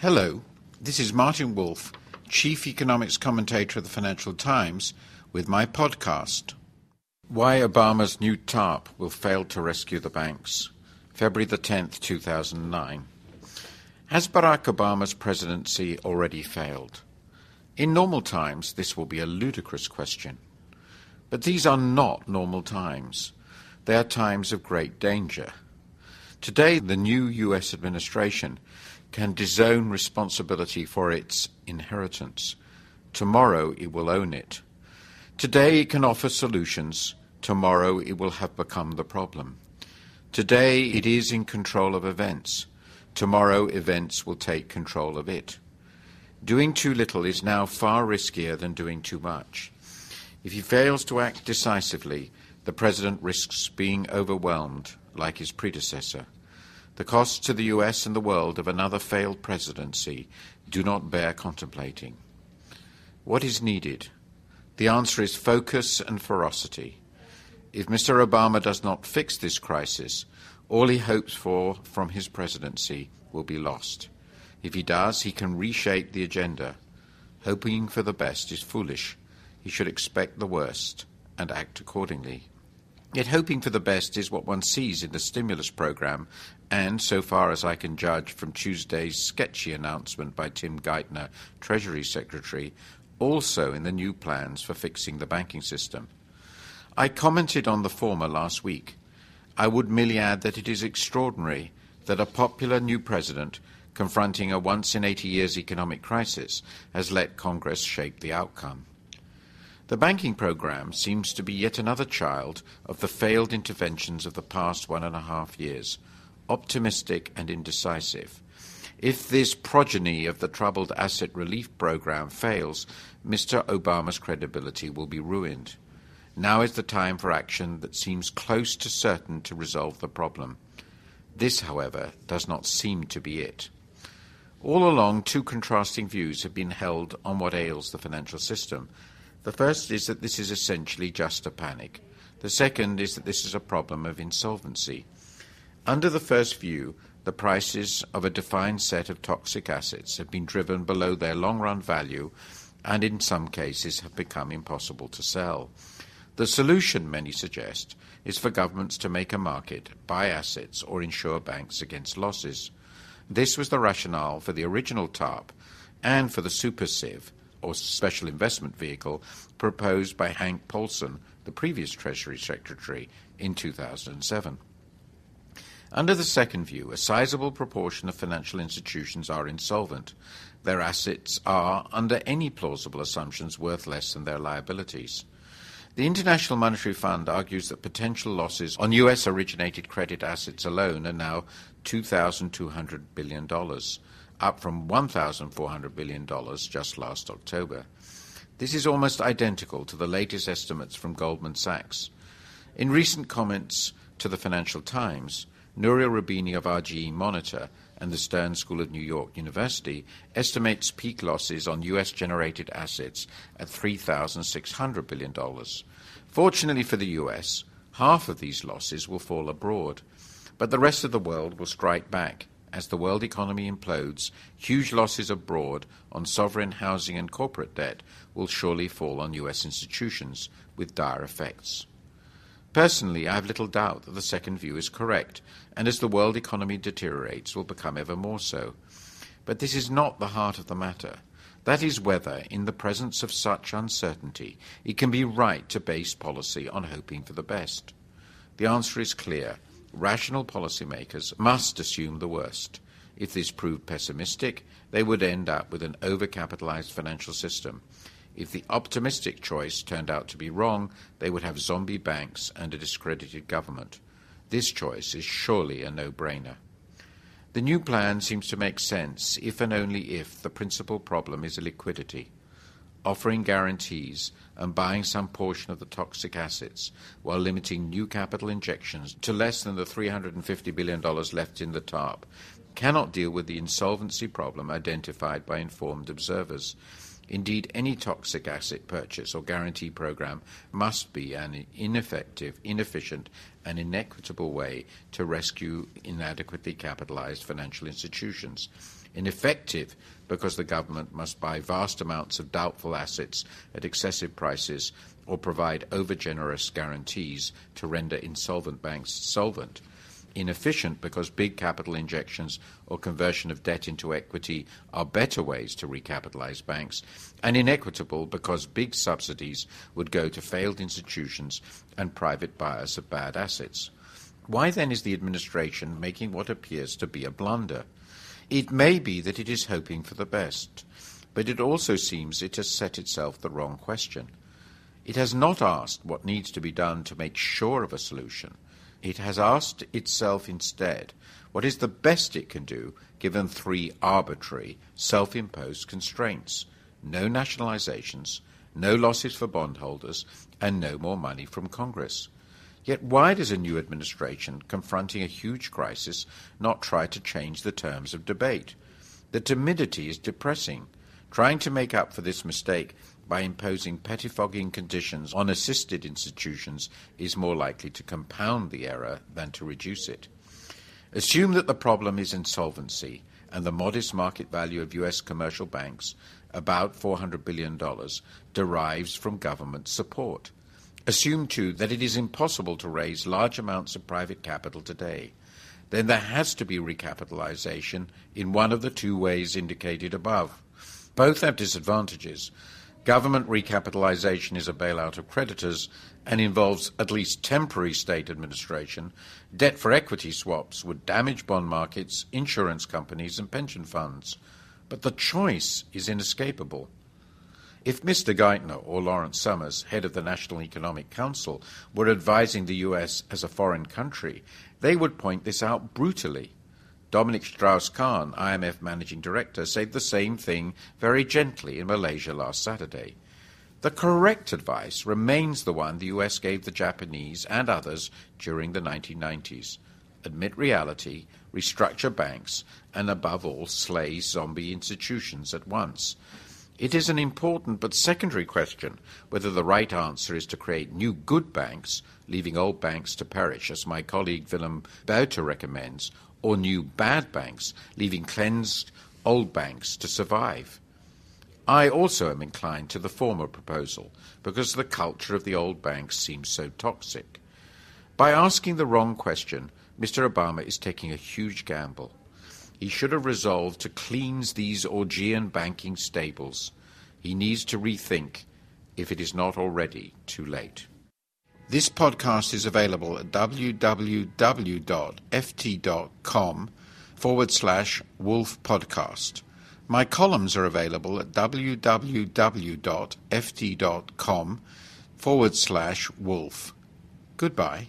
Hello, this is Martin Wolf, Chief Economics Commentator of the Financial Times, with my podcast. Why Obama's new TARP will fail to rescue the banks. February the 10th, 2009. Has Barack Obama's presidency already failed? In normal times, this will be a ludicrous question. But these are not normal times. They are times of great danger. Today, the new U.S. administration can disown responsibility for its inheritance. Tomorrow it will own it. Today it can offer solutions. Tomorrow it will have become the problem. Today it is in control of events. Tomorrow events will take control of it. Doing too little is now far riskier than doing too much. If he fails to act decisively, the president risks being overwhelmed like his predecessor. The costs to the US and the world of another failed presidency do not bear contemplating. What is needed? The answer is focus and ferocity. If Mr. Obama does not fix this crisis, all he hopes for from his presidency will be lost. If he does, he can reshape the agenda. Hoping for the best is foolish. He should expect the worst and act accordingly. Yet hoping for the best is what one sees in the stimulus program, and, so far as I can judge from Tuesday's sketchy announcement by Tim Geithner, Treasury Secretary, also in the new plans for fixing the banking system. I commented on the former last week. I would merely add that it is extraordinary that a popular new president confronting a once in 80 years economic crisis has let Congress shape the outcome. The banking program seems to be yet another child of the failed interventions of the past one and a half years, optimistic and indecisive. If this progeny of the troubled asset relief program fails, Mr. Obama's credibility will be ruined. Now is the time for action that seems close to certain to resolve the problem. This, however, does not seem to be it. All along, two contrasting views have been held on what ails the financial system. The first is that this is essentially just a panic. The second is that this is a problem of insolvency. Under the first view, the prices of a defined set of toxic assets have been driven below their long run value and in some cases have become impossible to sell. The solution, many suggest, is for governments to make a market, buy assets, or insure banks against losses. This was the rationale for the original TARP and for the SuperSIV, or special investment vehicle proposed by Hank Paulson, the previous Treasury Secretary, in 2007. Under the second view, a sizable proportion of financial institutions are insolvent. Their assets are, under any plausible assumptions, worth less than their liabilities. The International Monetary Fund argues that potential losses on US originated credit assets alone are now $2,200 billion up from $1,400 billion just last October. This is almost identical to the latest estimates from Goldman Sachs. In recent comments to the Financial Times, Nouriel Roubini of RGE Monitor and the Stern School of New York University estimates peak losses on US generated assets at $3,600 billion. Fortunately for the US, half of these losses will fall abroad, but the rest of the world will strike back as the world economy implodes, huge losses abroad on sovereign housing and corporate debt will surely fall on US institutions with dire effects. Personally, I have little doubt that the second view is correct, and as the world economy deteriorates, will become ever more so. But this is not the heart of the matter. That is whether, in the presence of such uncertainty, it can be right to base policy on hoping for the best. The answer is clear rational policymakers must assume the worst. If this proved pessimistic, they would end up with an overcapitalized financial system. If the optimistic choice turned out to be wrong, they would have zombie banks and a discredited government. This choice is surely a no brainer. The new plan seems to make sense if and only if the principal problem is liquidity offering guarantees and buying some portion of the toxic assets while limiting new capital injections to less than the $350 billion left in the TARP cannot deal with the insolvency problem identified by informed observers. Indeed, any toxic asset purchase or guarantee program must be an ineffective, inefficient, and inequitable way to rescue inadequately capitalized financial institutions ineffective because the government must buy vast amounts of doubtful assets at excessive prices or provide overgenerous guarantees to render insolvent banks solvent. Inefficient because big capital injections or conversion of debt into equity are better ways to recapitalize banks, and inequitable because big subsidies would go to failed institutions and private buyers of bad assets. Why then is the administration making what appears to be a blunder? It may be that it is hoping for the best, but it also seems it has set itself the wrong question. It has not asked what needs to be done to make sure of a solution. It has asked itself instead what is the best it can do given three arbitrary, self imposed constraints no nationalizations, no losses for bondholders, and no more money from Congress. Yet why does a new administration, confronting a huge crisis, not try to change the terms of debate? The timidity is depressing. Trying to make up for this mistake by imposing pettifogging conditions on assisted institutions is more likely to compound the error than to reduce it. Assume that the problem is insolvency and the modest market value of U.S. commercial banks, about $400 billion, derives from government support. Assume, too, that it is impossible to raise large amounts of private capital today. Then there has to be recapitalization in one of the two ways indicated above. Both have disadvantages. Government recapitalization is a bailout of creditors and involves at least temporary state administration. Debt for equity swaps would damage bond markets, insurance companies, and pension funds. But the choice is inescapable. If Mr. Geithner or Lawrence Summers, head of the National Economic Council, were advising the US as a foreign country, they would point this out brutally. Dominique Strauss Kahn, IMF managing director, said the same thing very gently in Malaysia last Saturday. The correct advice remains the one the US gave the Japanese and others during the 1990s admit reality, restructure banks, and above all, slay zombie institutions at once. It is an important but secondary question whether the right answer is to create new good banks, leaving old banks to perish, as my colleague Willem Buiter recommends, or new bad banks, leaving cleansed old banks to survive. I also am inclined to the former proposal because the culture of the old banks seems so toxic. By asking the wrong question, Mr. Obama is taking a huge gamble he should have resolved to cleanse these Augean banking stables. He needs to rethink if it is not already too late. This podcast is available at www.ft.com forward slash wolf podcast. My columns are available at www.ft.com forward slash wolf. Goodbye.